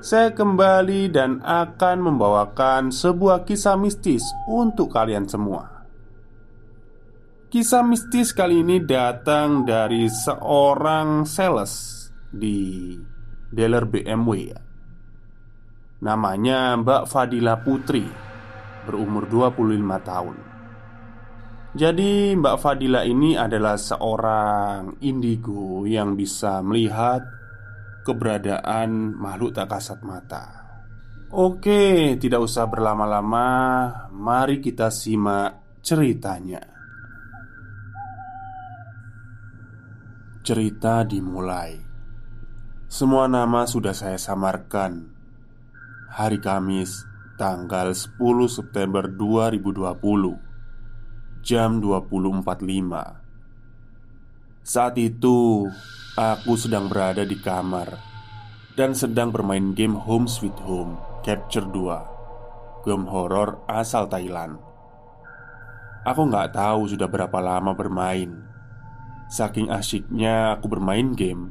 saya kembali dan akan membawakan sebuah kisah mistis untuk kalian semua. Kisah mistis kali ini datang dari seorang sales di dealer BMW Namanya Mbak Fadila Putri Berumur 25 tahun Jadi Mbak Fadila ini adalah seorang indigo yang bisa melihat keberadaan makhluk tak kasat mata. Oke, tidak usah berlama-lama, mari kita simak ceritanya. Cerita dimulai. Semua nama sudah saya samarkan. Hari Kamis, tanggal 10 September 2020. Jam 20.45. Saat itu, Aku sedang berada di kamar dan sedang bermain game Home Sweet Home Capture 2 Game horor asal Thailand. Aku nggak tahu sudah berapa lama bermain. Saking asyiknya aku bermain game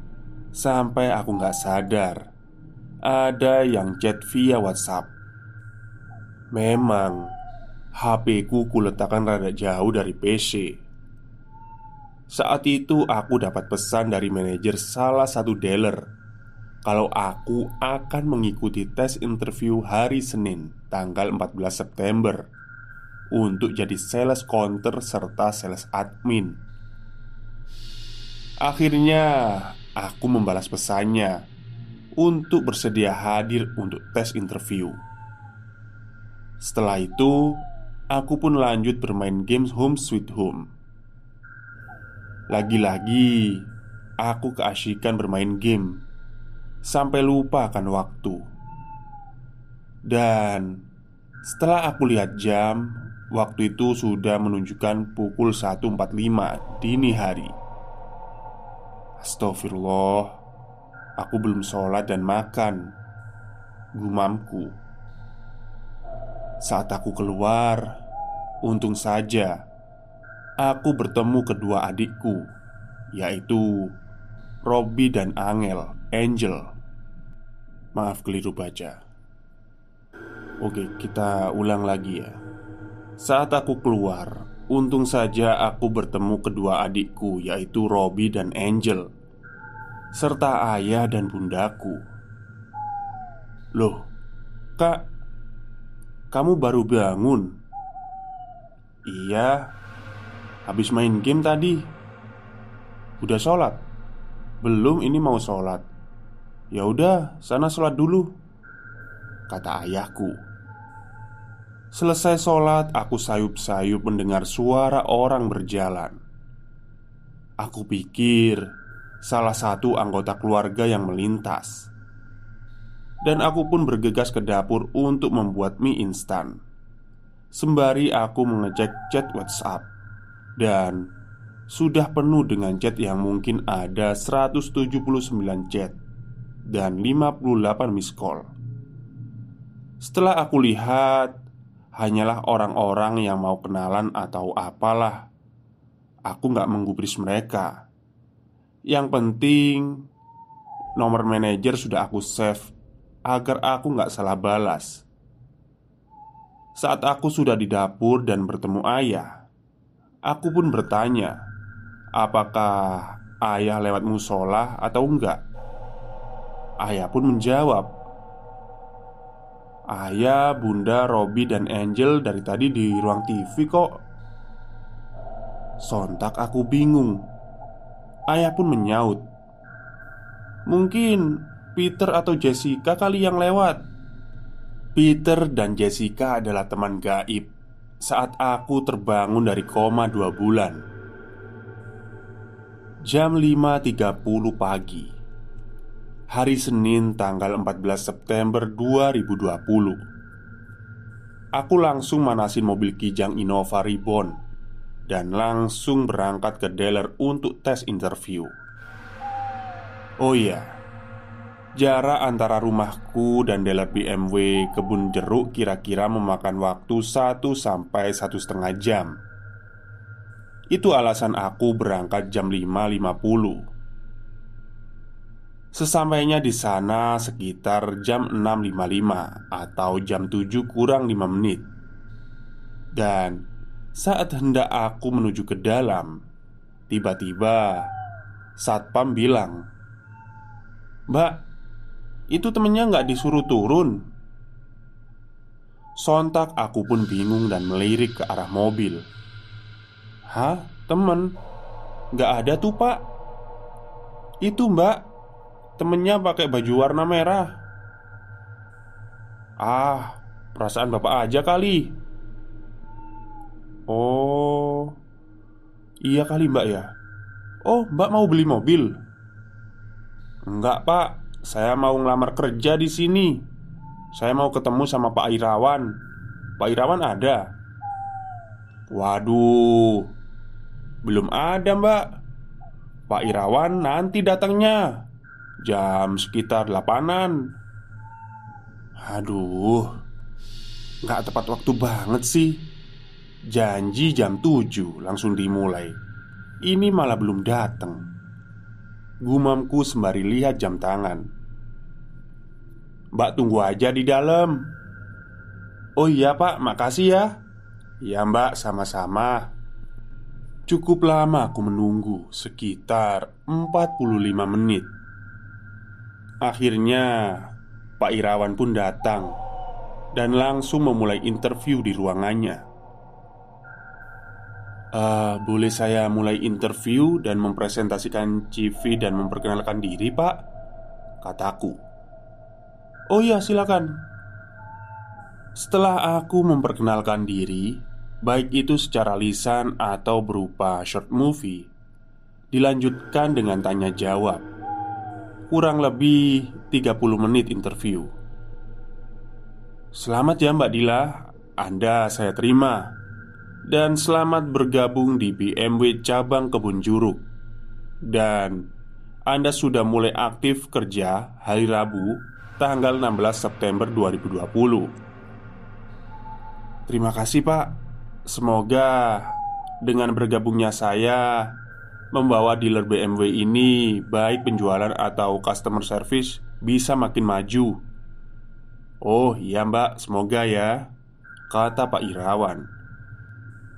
Sampai aku nggak sadar Ada yang chat via WhatsApp. Memang HP ku kuletakkan rada jauh dari PC saat itu aku dapat pesan dari manajer salah satu dealer. Kalau aku akan mengikuti tes interview hari Senin tanggal 14 September Untuk jadi sales counter serta sales admin. Akhirnya aku membalas pesannya Untuk bersedia hadir untuk tes interview. Setelah itu Aku pun lanjut bermain games Home Sweet Home lagi-lagi, aku keasyikan bermain game sampai lupa akan waktu. Dan setelah aku lihat jam, waktu itu sudah menunjukkan pukul 1.45 dini hari. Astagfirullah, aku belum sholat dan makan. Gumamku. Saat aku keluar, untung saja aku bertemu kedua adikku, yaitu Robby dan Angel, Angel. Maaf keliru baca. Oke, kita ulang lagi ya. Saat aku keluar, untung saja aku bertemu kedua adikku, yaitu Robby dan Angel, serta ayah dan bundaku. Loh, kak, kamu baru bangun? Iya, Habis main game tadi. Udah sholat? Belum ini mau sholat. Ya udah, sana sholat dulu. Kata ayahku. Selesai sholat, aku sayup-sayup mendengar suara orang berjalan. Aku pikir salah satu anggota keluarga yang melintas. Dan aku pun bergegas ke dapur untuk membuat mie instan. Sembari aku mengecek chat WhatsApp Dan sudah penuh dengan chat yang mungkin ada 179 chat dan 58 miss call. Setelah aku lihat, hanyalah orang-orang yang mau kenalan atau apalah. Aku nggak menggubris mereka. Yang penting, nomor manajer sudah aku save agar aku nggak salah balas. Saat aku sudah di dapur dan bertemu ayah, aku pun bertanya, apakah ayah lewat musola atau enggak. Ayah pun menjawab, Ayah, Bunda, Robi, dan Angel dari tadi di ruang TV kok. Sontak aku bingung. Ayah pun menyaut Mungkin Peter atau Jessica kali yang lewat? Peter dan Jessica adalah teman gaib Saat aku terbangun dari koma dua bulan. Jam 5.30 pagi Hari Senin tanggal 14 September 2020 Aku langsung manasin mobil Kijang Innova Ribbon Dan langsung berangkat ke dealer untuk tes interview. Oh iya Jarak antara rumahku dan dealer BMW kebun jeruk kira-kira memakan waktu 1 sampai satu setengah jam. Itu alasan aku berangkat jam 5.50 Sesampainya di sana sekitar jam 6.55 atau jam 7 kurang 5 menit. Dan saat hendak aku menuju ke dalam Tiba-tiba Satpam bilang Mbak, itu temennya nggak disuruh turun. Sontak aku pun bingung dan melirik ke arah mobil. Hah? Temen? Nggak ada tuh pak. Itu mbak. Temennya pakai baju warna merah. Ah, perasaan bapak aja kali. Oh Iya kali mbak ya? Oh mbak mau beli mobil? Enggak pak Saya mau ngelamar kerja di sini. Saya mau ketemu sama Pak Irawan. Pak Irawan ada? Waduh Belum ada mbak. Pak Irawan nanti datangnya Jam sekitar delapanan. Aduh Gak tepat waktu banget sih. Janji jam 7 langsung dimulai. Ini malah belum datang. Gumamku sembari lihat jam tangan Mbak tunggu aja di dalam Oh iya pak, makasih ya Ya mbak, sama-sama Cukup lama aku menunggu Sekitar 45 menit Akhirnya, Pak Irawan pun datang dan langsung memulai interview di ruangannya. Uh, boleh saya mulai interview dan mempresentasikan CV dan memperkenalkan diri, Pak? Kataku. Oh iya, silakan. Setelah aku memperkenalkan diri, baik itu secara lisan atau berupa short movie, dilanjutkan dengan tanya jawab Kurang lebih 30 menit interview. Selamat ya Mbak Dila. Anda saya terima. Dan selamat bergabung di BMW cabang Kebun Juruk Dan Anda sudah mulai aktif kerja hari Rabu Tanggal 16 September 2020 Terima kasih Pak Semoga dengan bergabungnya saya membawa dealer BMW ini, baik penjualan atau customer service, bisa makin maju. Oh iya, Mbak, semoga ya, kata Pak Irawan.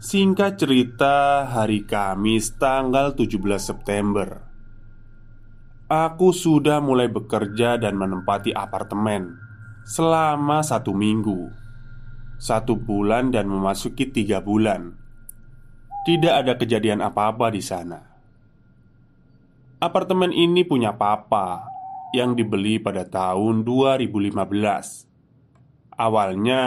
Singkat cerita, hari Kamis tanggal 17 September Aku sudah mulai bekerja dan menempati apartemen Selama satu minggu Satu bulan dan memasuki tiga bulan Tidak ada kejadian apa-apa di sana Apartemen ini punya papa yang dibeli pada tahun 2015. Awalnya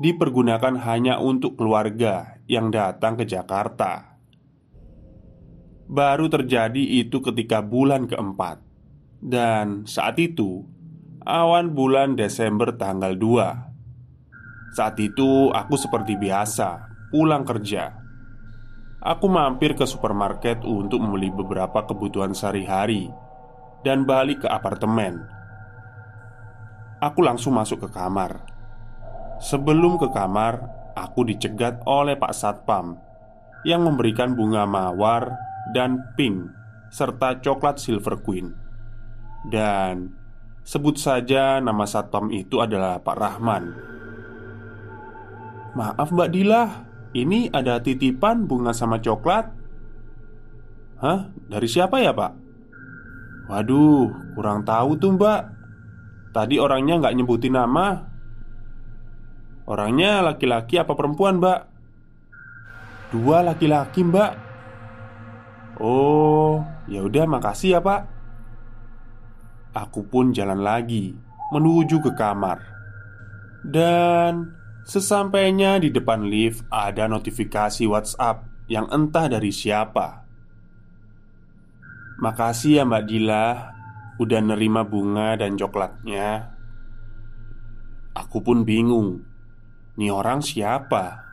dipergunakan hanya untuk keluarga yang datang ke Jakarta. Baru terjadi itu ketika bulan keempat. Dan saat itu Awan bulan Desember tanggal 2 Saat itu aku seperti biasa Pulang kerja. Aku mampir ke supermarket untuk membeli beberapa kebutuhan sehari-hari Dan balik ke apartemen. Aku langsung masuk ke kamar. Sebelum ke kamar, aku dicegat oleh Pak Satpam Yang memberikan bunga mawar dan pink Serta coklat Silver Queen Dan sebut saja nama Satpam itu adalah Pak Rahman Maaf Mbak Dilah ini ada titipan bunga sama coklat Hah? Dari siapa ya pak? Waduh, kurang tahu tuh mbak Tadi orangnya nggak nyebutin nama Orangnya laki-laki apa perempuan mbak? Dua laki-laki mbak Oh, ya udah makasih ya pak Aku pun jalan lagi Menuju ke kamar Dan Sesampainya di depan lift, ada notifikasi WhatsApp yang entah dari siapa. Makasih ya Mbak Dila, udah nerima bunga dan coklatnya. Aku pun bingung, nih orang siapa?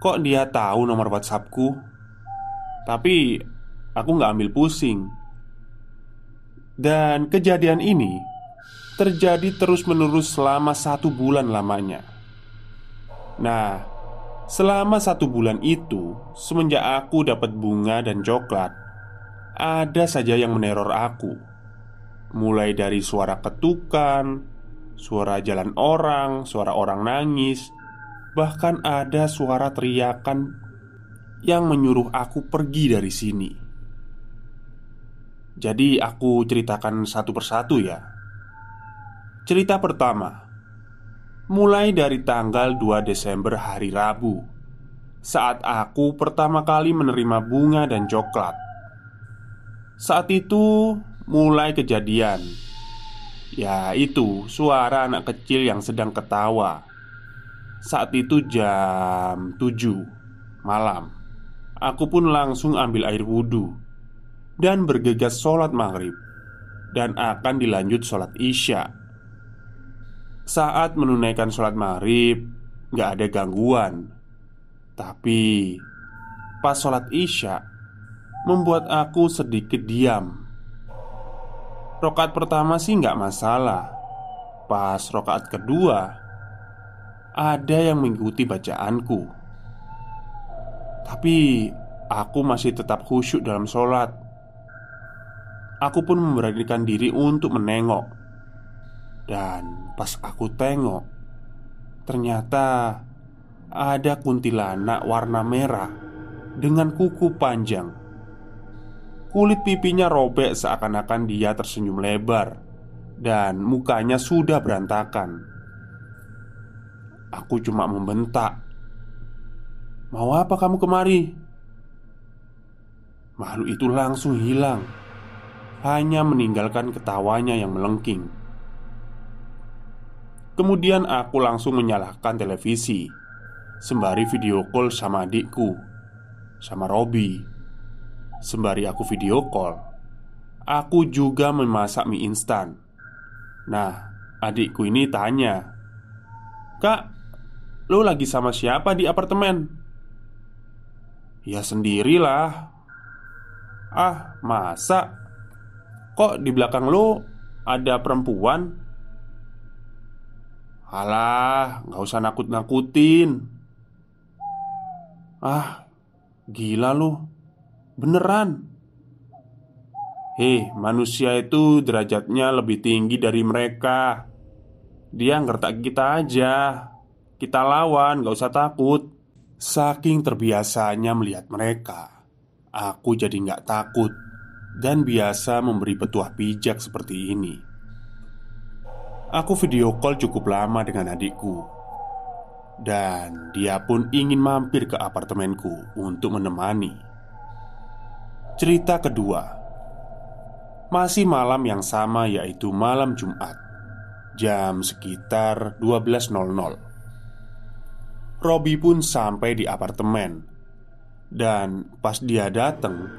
Kok dia tahu nomor WhatsAppku? Tapi aku nggak ambil pusing. Dan kejadian ini terjadi terus-menerus selama satu bulan lamanya. Nah, selama satu bulan itu, semenjak aku dapat bunga dan coklat, ada saja yang meneror aku. Mulai dari suara ketukan, suara jalan orang, suara orang nangis, bahkan ada suara teriakan yang menyuruh aku pergi dari sini. Jadi, aku ceritakan satu persatu ya. Cerita pertama, Mulai dari tanggal 2 Desember hari Rabu Saat aku pertama kali menerima bunga dan coklat. Saat itu mulai kejadian. Ya itu suara anak kecil yang sedang ketawa. Saat itu jam 7 malam. Aku pun langsung ambil air wudhu Dan bergegas sholat maghrib Dan akan dilanjut sholat isya. Saat menunaikan sholat maghrib Gak ada gangguan. Tapi Pas sholat isya Membuat aku sedikit diam. Rokat pertama sih gak masalah. Pas rokat kedua Ada yang mengikuti bacaanku. Tapi Aku masih tetap khusyuk dalam sholat Aku pun memberanikan diri untuk menengok Dan Pas aku tengok, ternyata ada kuntilanak warna merah dengan kuku panjang. Kulit pipinya robek seakan-akan dia tersenyum lebar, dan mukanya sudah berantakan. Aku cuma membentak, "Mau apa kamu kemari?" Makhluk itu langsung hilang, hanya meninggalkan ketawanya yang melengking. Kemudian aku langsung menyalakan televisi Sembari video call sama adikku Sama Robi Sembari aku video call Aku juga memasak mie instan Nah, adikku ini tanya Kak, lo lagi sama siapa di apartemen? Ya sendirilah Ah, masa? Kok di belakang lo ada perempuan? Alah, nggak usah nakut-nakutin. Ah, gila lu. Beneran. Hei, manusia itu derajatnya lebih tinggi dari mereka. Dia ngertak kita aja. Kita lawan, gak usah takut. Saking terbiasanya melihat mereka Aku jadi nggak takut Dan biasa memberi petuah pijak seperti ini. Aku video call cukup lama dengan adikku. Dan dia pun ingin mampir ke apartemenku untuk menemani. Cerita kedua. Masih malam yang sama yaitu malam Jumat Jam sekitar 12.00 Robi pun sampai di apartemen. Dan pas dia datang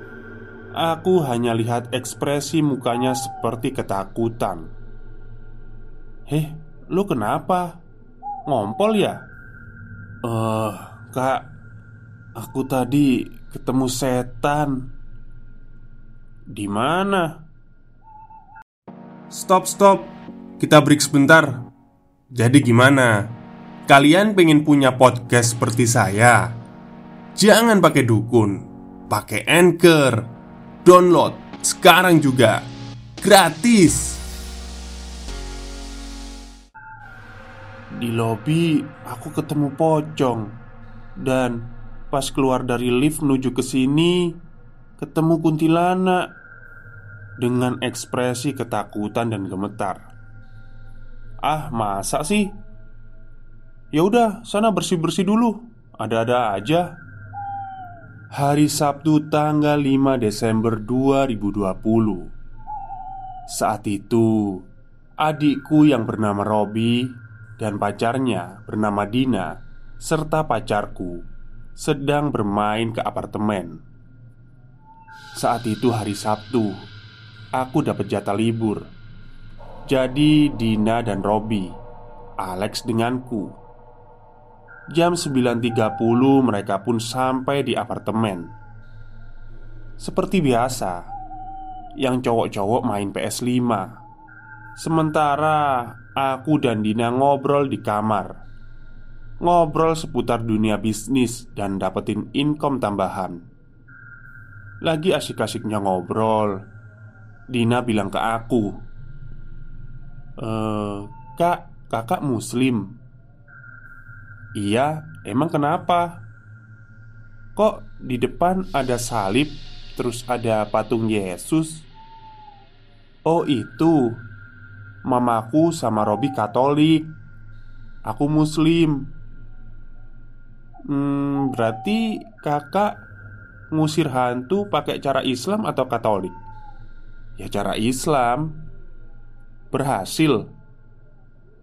Aku hanya lihat ekspresi mukanya seperti ketakutan Heh, lu kenapa? Ngompol ya? Eh, uh, kak Aku tadi ketemu setan. Di mana? Stop, stop. Kita break sebentar. Jadi gimana? Kalian pengen punya podcast seperti saya? Jangan pakai dukun, pakai Anchor. Download sekarang juga. Gratis. Di lobi aku ketemu pocong Dan pas keluar dari lift menuju ke sini Ketemu kuntilanak Dengan ekspresi ketakutan dan gemetar Ah masa sih? Ya udah sana bersih-bersih dulu Ada-ada aja Hari Sabtu tanggal 5 Desember 2020 Saat itu Adikku yang bernama Robi dan pacarnya bernama Dina serta pacarku sedang bermain ke apartemen. Saat itu hari Sabtu, aku dapat jatah libur. Jadi Dina dan Robi, Alex denganku. Jam 9.30 mereka pun sampai di apartemen. Seperti biasa, yang cowok-cowok main PS5 Sementara aku dan Dina ngobrol di kamar. Ngobrol seputar dunia bisnis dan dapetin income tambahan. Lagi asik-asiknya ngobrol Dina bilang ke aku e, Kak, kakak muslim Iya, emang kenapa? Kok di depan ada salib Terus ada patung Yesus? Oh itu. Mamaku sama Robi Katolik. Aku Muslim. Hmm, berarti kakak ngusir hantu pakai cara Islam atau Katolik? Ya cara Islam. Berhasil.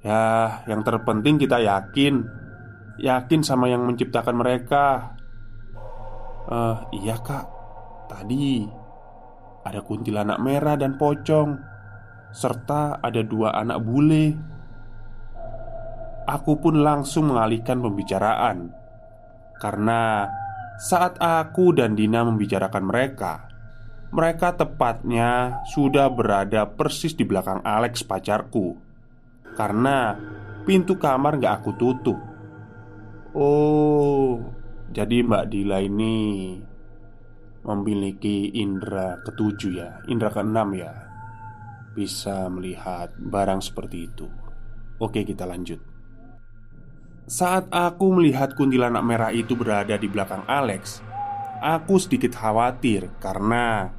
Ya, yang terpenting kita yakin Yakin sama yang menciptakan mereka uh, iya kak Tadi Ada kuntilanak merah dan pocong serta ada dua anak bule. Aku pun langsung mengalihkan pembicaraan karena saat aku dan Dina membicarakan mereka, mereka tepatnya sudah berada persis di belakang Alex, pacarku, karena pintu kamar gak aku tutup. Oh, jadi Mbak Dila ini memiliki indera ketujuh ya, indera keenam ya bisa melihat barang seperti itu. Oke, kita lanjut. Saat aku melihat kuntilanak merah itu berada di belakang Alex, aku sedikit khawatir karena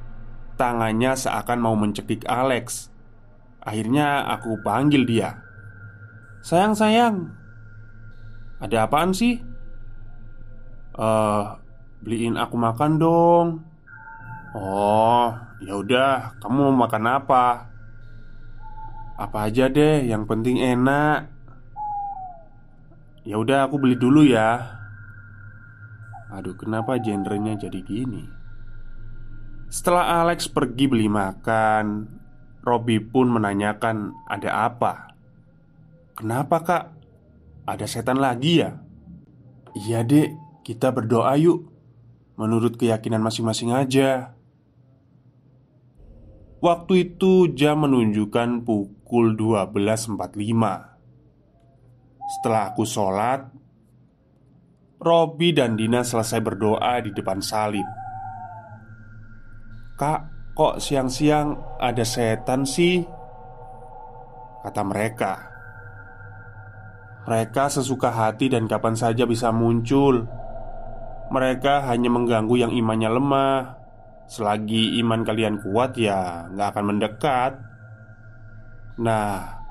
tangannya seakan mau mencekik Alex. Akhirnya aku panggil dia. "Sayang, sayang. Ada apaan sih?" "Eh, beliin aku makan dong." "Oh, ya udah, kamu mau makan apa?" Apa aja deh, yang penting enak. Ya udah aku beli dulu ya. Aduh, kenapa genrenya jadi gini? Setelah Alex pergi beli makan, Robby pun menanyakan ada apa. Kenapa kak? Ada setan lagi ya? Iya dek, kita berdoa yuk. Menurut keyakinan masing-masing aja. Waktu itu jam menunjukkan pukul 12.45 Setelah aku sholat Robi dan Dina selesai berdoa di depan salib. Kak, kok siang-siang ada setan sih? Kata mereka Mereka sesuka hati dan kapan saja bisa muncul. Mereka hanya mengganggu yang imannya lemah. Selagi iman kalian kuat ya nggak akan mendekat. Nah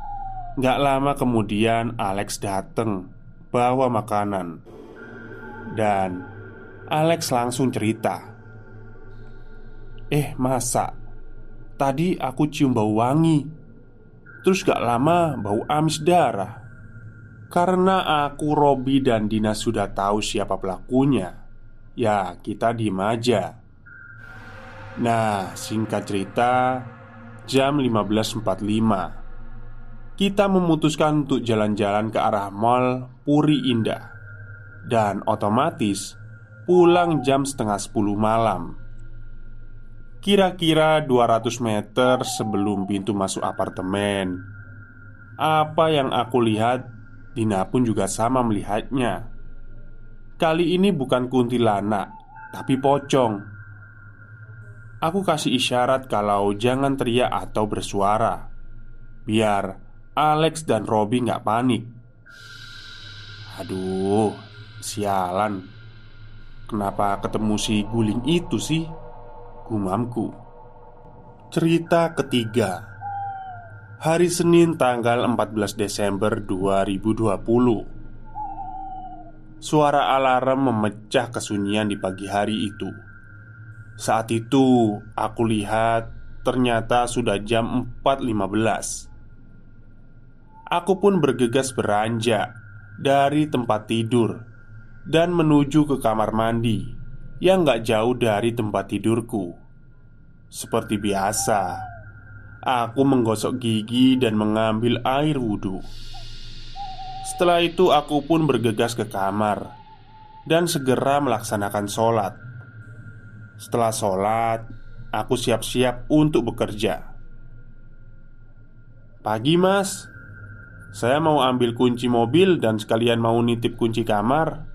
Nggak lama kemudian Alex datang Bawa makanan. Dan Alex langsung cerita Eh masa? Tadi aku cium bau wangi. Terus gak lama bau amis darah Karena aku, Robi, dan Dina sudah tahu siapa pelakunya. Ya kita diem aja. Nah, singkat cerita, jam 15.45 Kita memutuskan untuk jalan-jalan ke arah mall Puri Indah. Dan otomatis pulang jam setengah sepuluh malam. Kira-kira 200 meter sebelum pintu masuk apartemen. Apa yang aku lihat Dina pun juga sama melihatnya. Kali ini bukan kuntilanak Tapi pocong. Aku kasih isyarat kalau jangan teriak atau bersuara. Biar Alex dan Robby nggak panik. Aduh, sialan. Kenapa ketemu si guling itu sih? Gumamku? Cerita ketiga Hari Senin tanggal 14 Desember 2020 Suara alarm memecah kesunyian di pagi hari itu. Saat itu aku lihat ternyata sudah jam 4.15 Aku pun bergegas beranjak dari tempat tidur dan menuju ke kamar mandi yang gak jauh dari tempat tidurku. Seperti biasa, aku menggosok gigi dan mengambil air wudhu. Setelah itu, aku pun bergegas ke kamar dan segera melaksanakan sholat. Setelah sholat, aku siap-siap untuk bekerja. Pagi, Mas. Saya mau ambil kunci mobil dan sekalian mau nitip kunci kamar.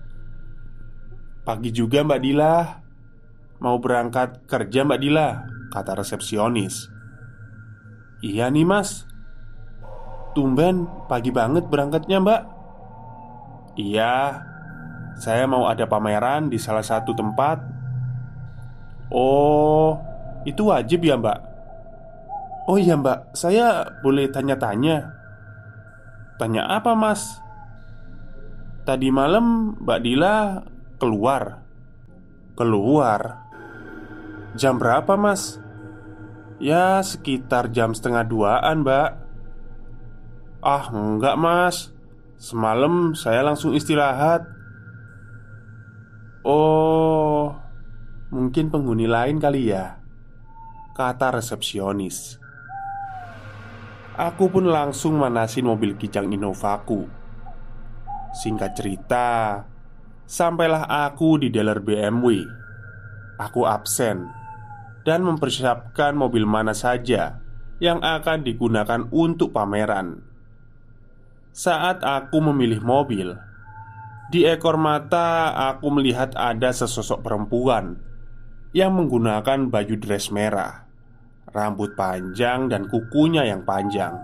Pagi juga Mbak Dila Mau berangkat kerja Mbak Dila Kata resepsionis Iya nih mas. Tumben pagi banget berangkatnya mbak. Iya Saya mau ada pameran di salah satu tempat. Oh Itu wajib ya mbak? Oh iya mbak. Saya boleh tanya-tanya. Tanya apa mas? Tadi malam Mbak Dila keluar. Keluar? Jam berapa mas? Ya sekitar jam setengah duaan mbak. Ah enggak mas. Semalam saya langsung istirahat. Oh Mungkin penghuni lain kali ya? Kata resepsionis. Aku pun langsung manasin mobil kijang Innovaku. Singkat cerita Sampailah aku di dealer BMW. Aku absen dan mempersiapkan mobil mana saja yang akan digunakan untuk pameran. Saat aku memilih mobil, di ekor mata aku melihat ada sesosok perempuan yang menggunakan baju dress merah, rambut panjang, dan kukunya yang panjang.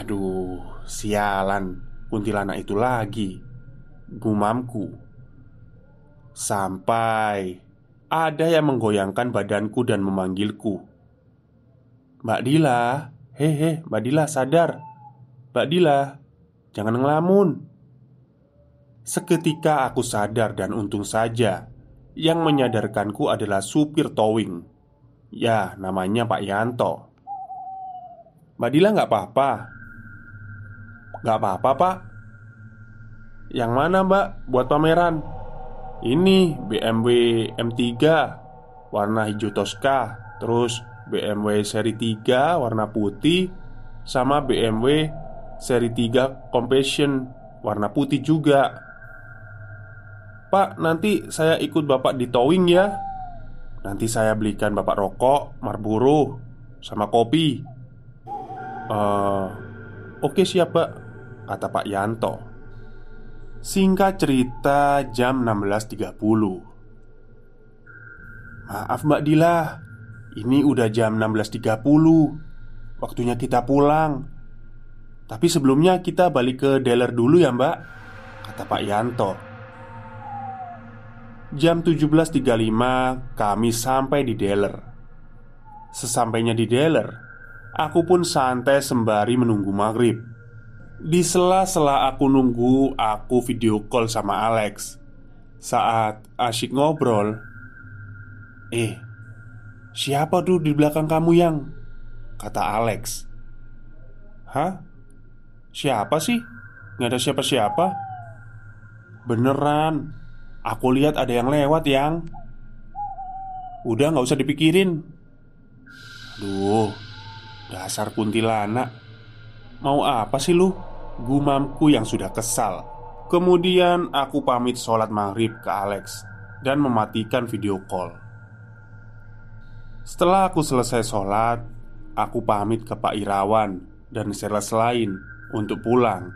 Aduh, sialan, kuntilanak itu lagi gumamku. Sampai ada yang menggoyangkan badanku dan memanggilku. Mbak Dila, hehe, Mbak Dila sadar. Mbak Dila, jangan ngelamun. Seketika aku sadar dan untung saja Yang menyadarkanku adalah supir towing Ya, namanya Pak Yanto Mbak Dila nggak apa-apa Nggak apa-apa pak yang mana mbak buat pameran? Ini BMW M3 Warna hijau Tosca. Terus BMW seri 3 warna putih. Sama BMW seri 3 Compassion Warna putih juga. Pak nanti saya ikut bapak di towing ya. Nanti saya belikan bapak rokok, Marlboro, sama kopi. Uh, Oke siap pak Kata Pak Yanto Singkat cerita jam 16.30 Maaf Mbak Dila. Ini udah jam 16.30 Waktunya kita pulang. Tapi sebelumnya kita balik ke dealer dulu ya Mbak Kata Pak Yanto. Jam 17.35 kami sampai di dealer. Sesampainya di dealer Aku pun santai sembari menunggu maghrib di sela-sela aku nunggu, aku video call sama Alex. Saat asyik ngobrol, "Eh, siapa tuh di belakang kamu yang?" kata Alex. "Hah? Siapa sih? Nggak ada siapa-siapa." "Beneran, aku lihat ada yang lewat yang." "Udah nggak usah dipikirin." Duh, dasar kuntilanak Mau apa sih lu? Gumamku yang sudah kesal Kemudian aku pamit sholat maghrib ke Alex dan mematikan video call. Setelah aku selesai sholat, aku pamit ke Pak Irawan dan sales lain untuk pulang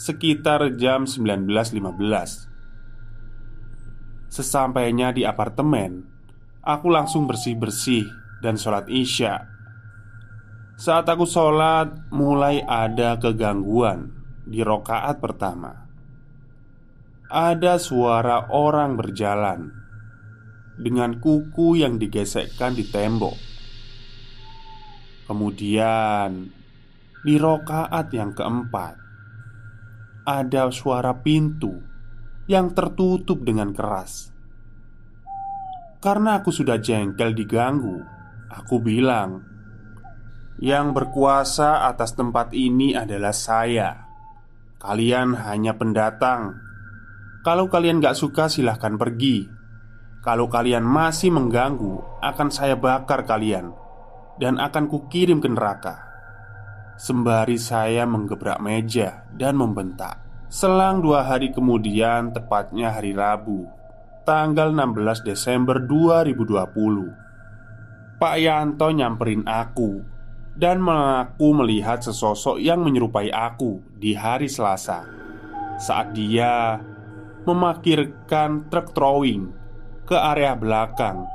sekitar jam 19.15. Sesampainya di apartemen, aku langsung bersih-bersih dan sholat Isya. Saat aku sholat, mulai ada kegangguan di rokaat pertama. Ada suara orang berjalan dengan kuku yang digesekkan di tembok. Kemudian, di rokaat yang keempat, ada suara pintu yang tertutup dengan keras. Karena aku sudah jengkel diganggu, aku bilang, "Yang berkuasa atas tempat ini adalah saya. Kalian hanya pendatang. Kalau kalian gak suka, silahkan pergi. Kalau kalian masih mengganggu, akan saya bakar kalian dan akan kukirim ke neraka." Sembari saya menggebrak meja dan membentak. Selang dua hari kemudian, tepatnya hari Rabu, tanggal 16 Desember 2020, Pak Yanto nyamperin aku dan mengaku melihat sesosok yang menyerupai aku di hari Selasa saat dia memakirkan truk throwing ke area belakang.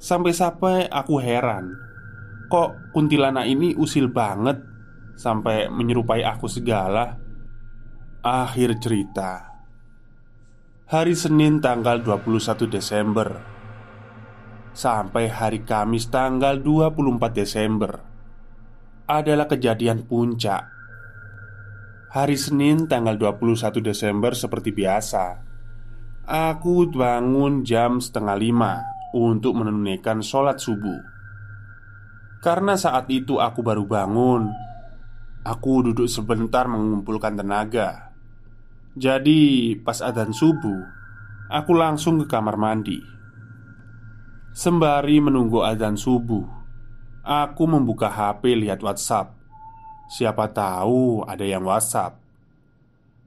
Sampai-sampai aku heran, kok kuntilanak ini usil banget sampai menyerupai aku segala. Akhir cerita Hari Senin tanggal 21 Desember Sampai hari Kamis tanggal 24 Desember Adalah kejadian puncak. Hari Senin tanggal 21 Desember seperti biasa Aku bangun jam setengah lima Untuk menunaikan sholat subuh. Karena saat itu aku baru bangun Aku duduk sebentar mengumpulkan tenaga. Jadi, pas adzan subuh, aku langsung ke kamar mandi. Sembari menunggu adzan subuh, aku membuka HP lihat WhatsApp. Siapa tahu ada yang WhatsApp.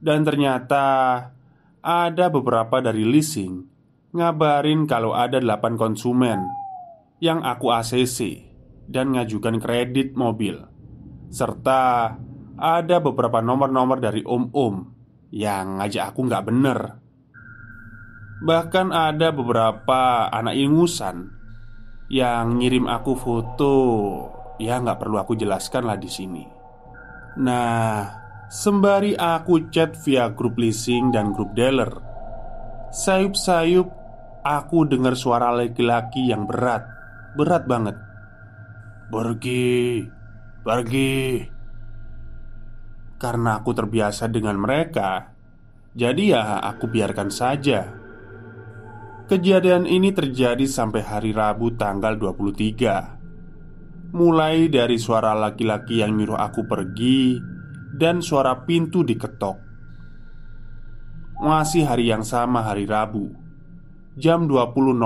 Dan ternyata ada beberapa dari leasing ngabarin kalau ada 8 konsumen yang aku ACC dan ngajukan kredit mobil serta ada beberapa nomor-nomor dari om-om yang ngajak aku nggak bener. Bahkan ada beberapa anak ingusan yang ngirim aku foto ya nggak perlu aku jelaskan lah di sini. Nah, sembari aku chat via grup leasing dan grup dealer, sayup-sayup aku dengar suara laki-laki yang berat, berat banget. Pergi, pergi, karena aku terbiasa dengan mereka, jadi ya aku biarkan saja. Kejadian ini terjadi sampai hari Rabu tanggal 23 Mulai dari suara laki-laki yang nyuruh aku pergi Dan suara pintu diketok. Masih hari yang sama hari Rabu Jam 20.00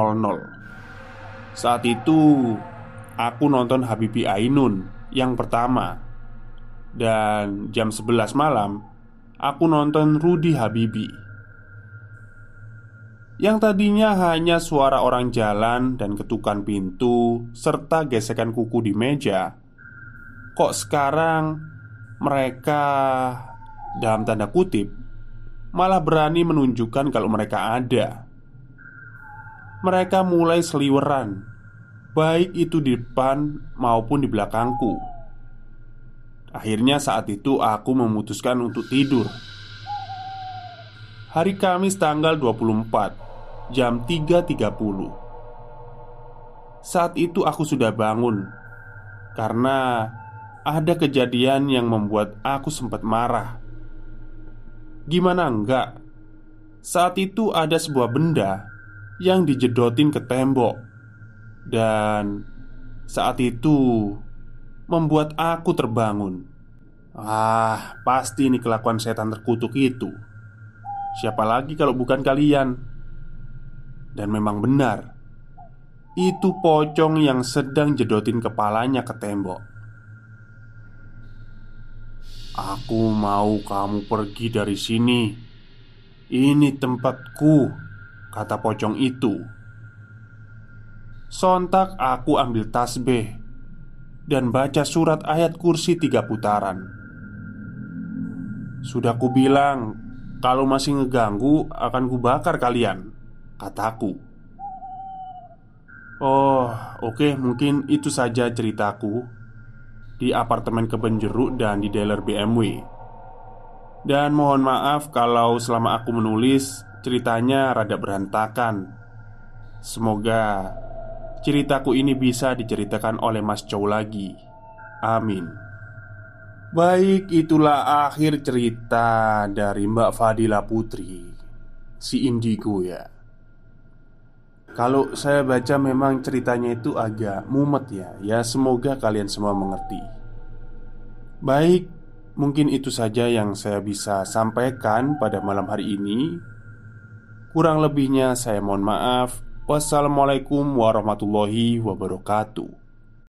Saat itu Aku nonton Habibi Ainun Yang pertama. Dan jam 11 malam Aku nonton Rudy Habibi Yang tadinya hanya suara orang jalan dan ketukan pintu Serta gesekan kuku di meja Kok sekarang mereka dalam tanda kutip Malah berani menunjukkan kalau mereka ada. Mereka mulai seliweran Baik itu di depan maupun di belakangku. Akhirnya saat itu aku memutuskan untuk tidur. Hari Kamis tanggal 24 Jam 3.30 Saat itu aku sudah bangun Karena ada kejadian yang membuat aku sempat marah Gimana enggak? Saat itu ada sebuah benda yang dijedotin ke tembok Dan saat itu membuat aku terbangun. Ah, pasti ini kelakuan setan terkutuk itu. Siapa lagi kalau bukan kalian? Dan memang benar, itu pocong yang sedang jedotin kepalanya ke tembok. Aku mau kamu pergi dari sini. Ini tempatku, kata pocong itu. Sontak aku ambil tasbih dan baca surat ayat kursi tiga putaran. Sudah ku bilang, kalau masih ngeganggu akan kubakar kalian, kataku. Oh, oke, okay, mungkin itu saja ceritaku di apartemen kebun jeruk dan di dealer BMW. Dan mohon maaf kalau selama aku menulis ceritanya rada berantakan. Semoga ceritaku ini bisa diceritakan oleh Mas Chow lagi. Amin. Baik, itulah akhir cerita dari Mbak Fadila Putri, si Indigo ya. Kalau saya baca memang ceritanya itu agak mumet ya. Ya semoga kalian semua mengerti. Baik, mungkin itu saja yang saya bisa sampaikan pada malam hari ini. Kurang lebihnya saya mohon maaf. Wassalamualaikum warahmatullahi wabarakatuh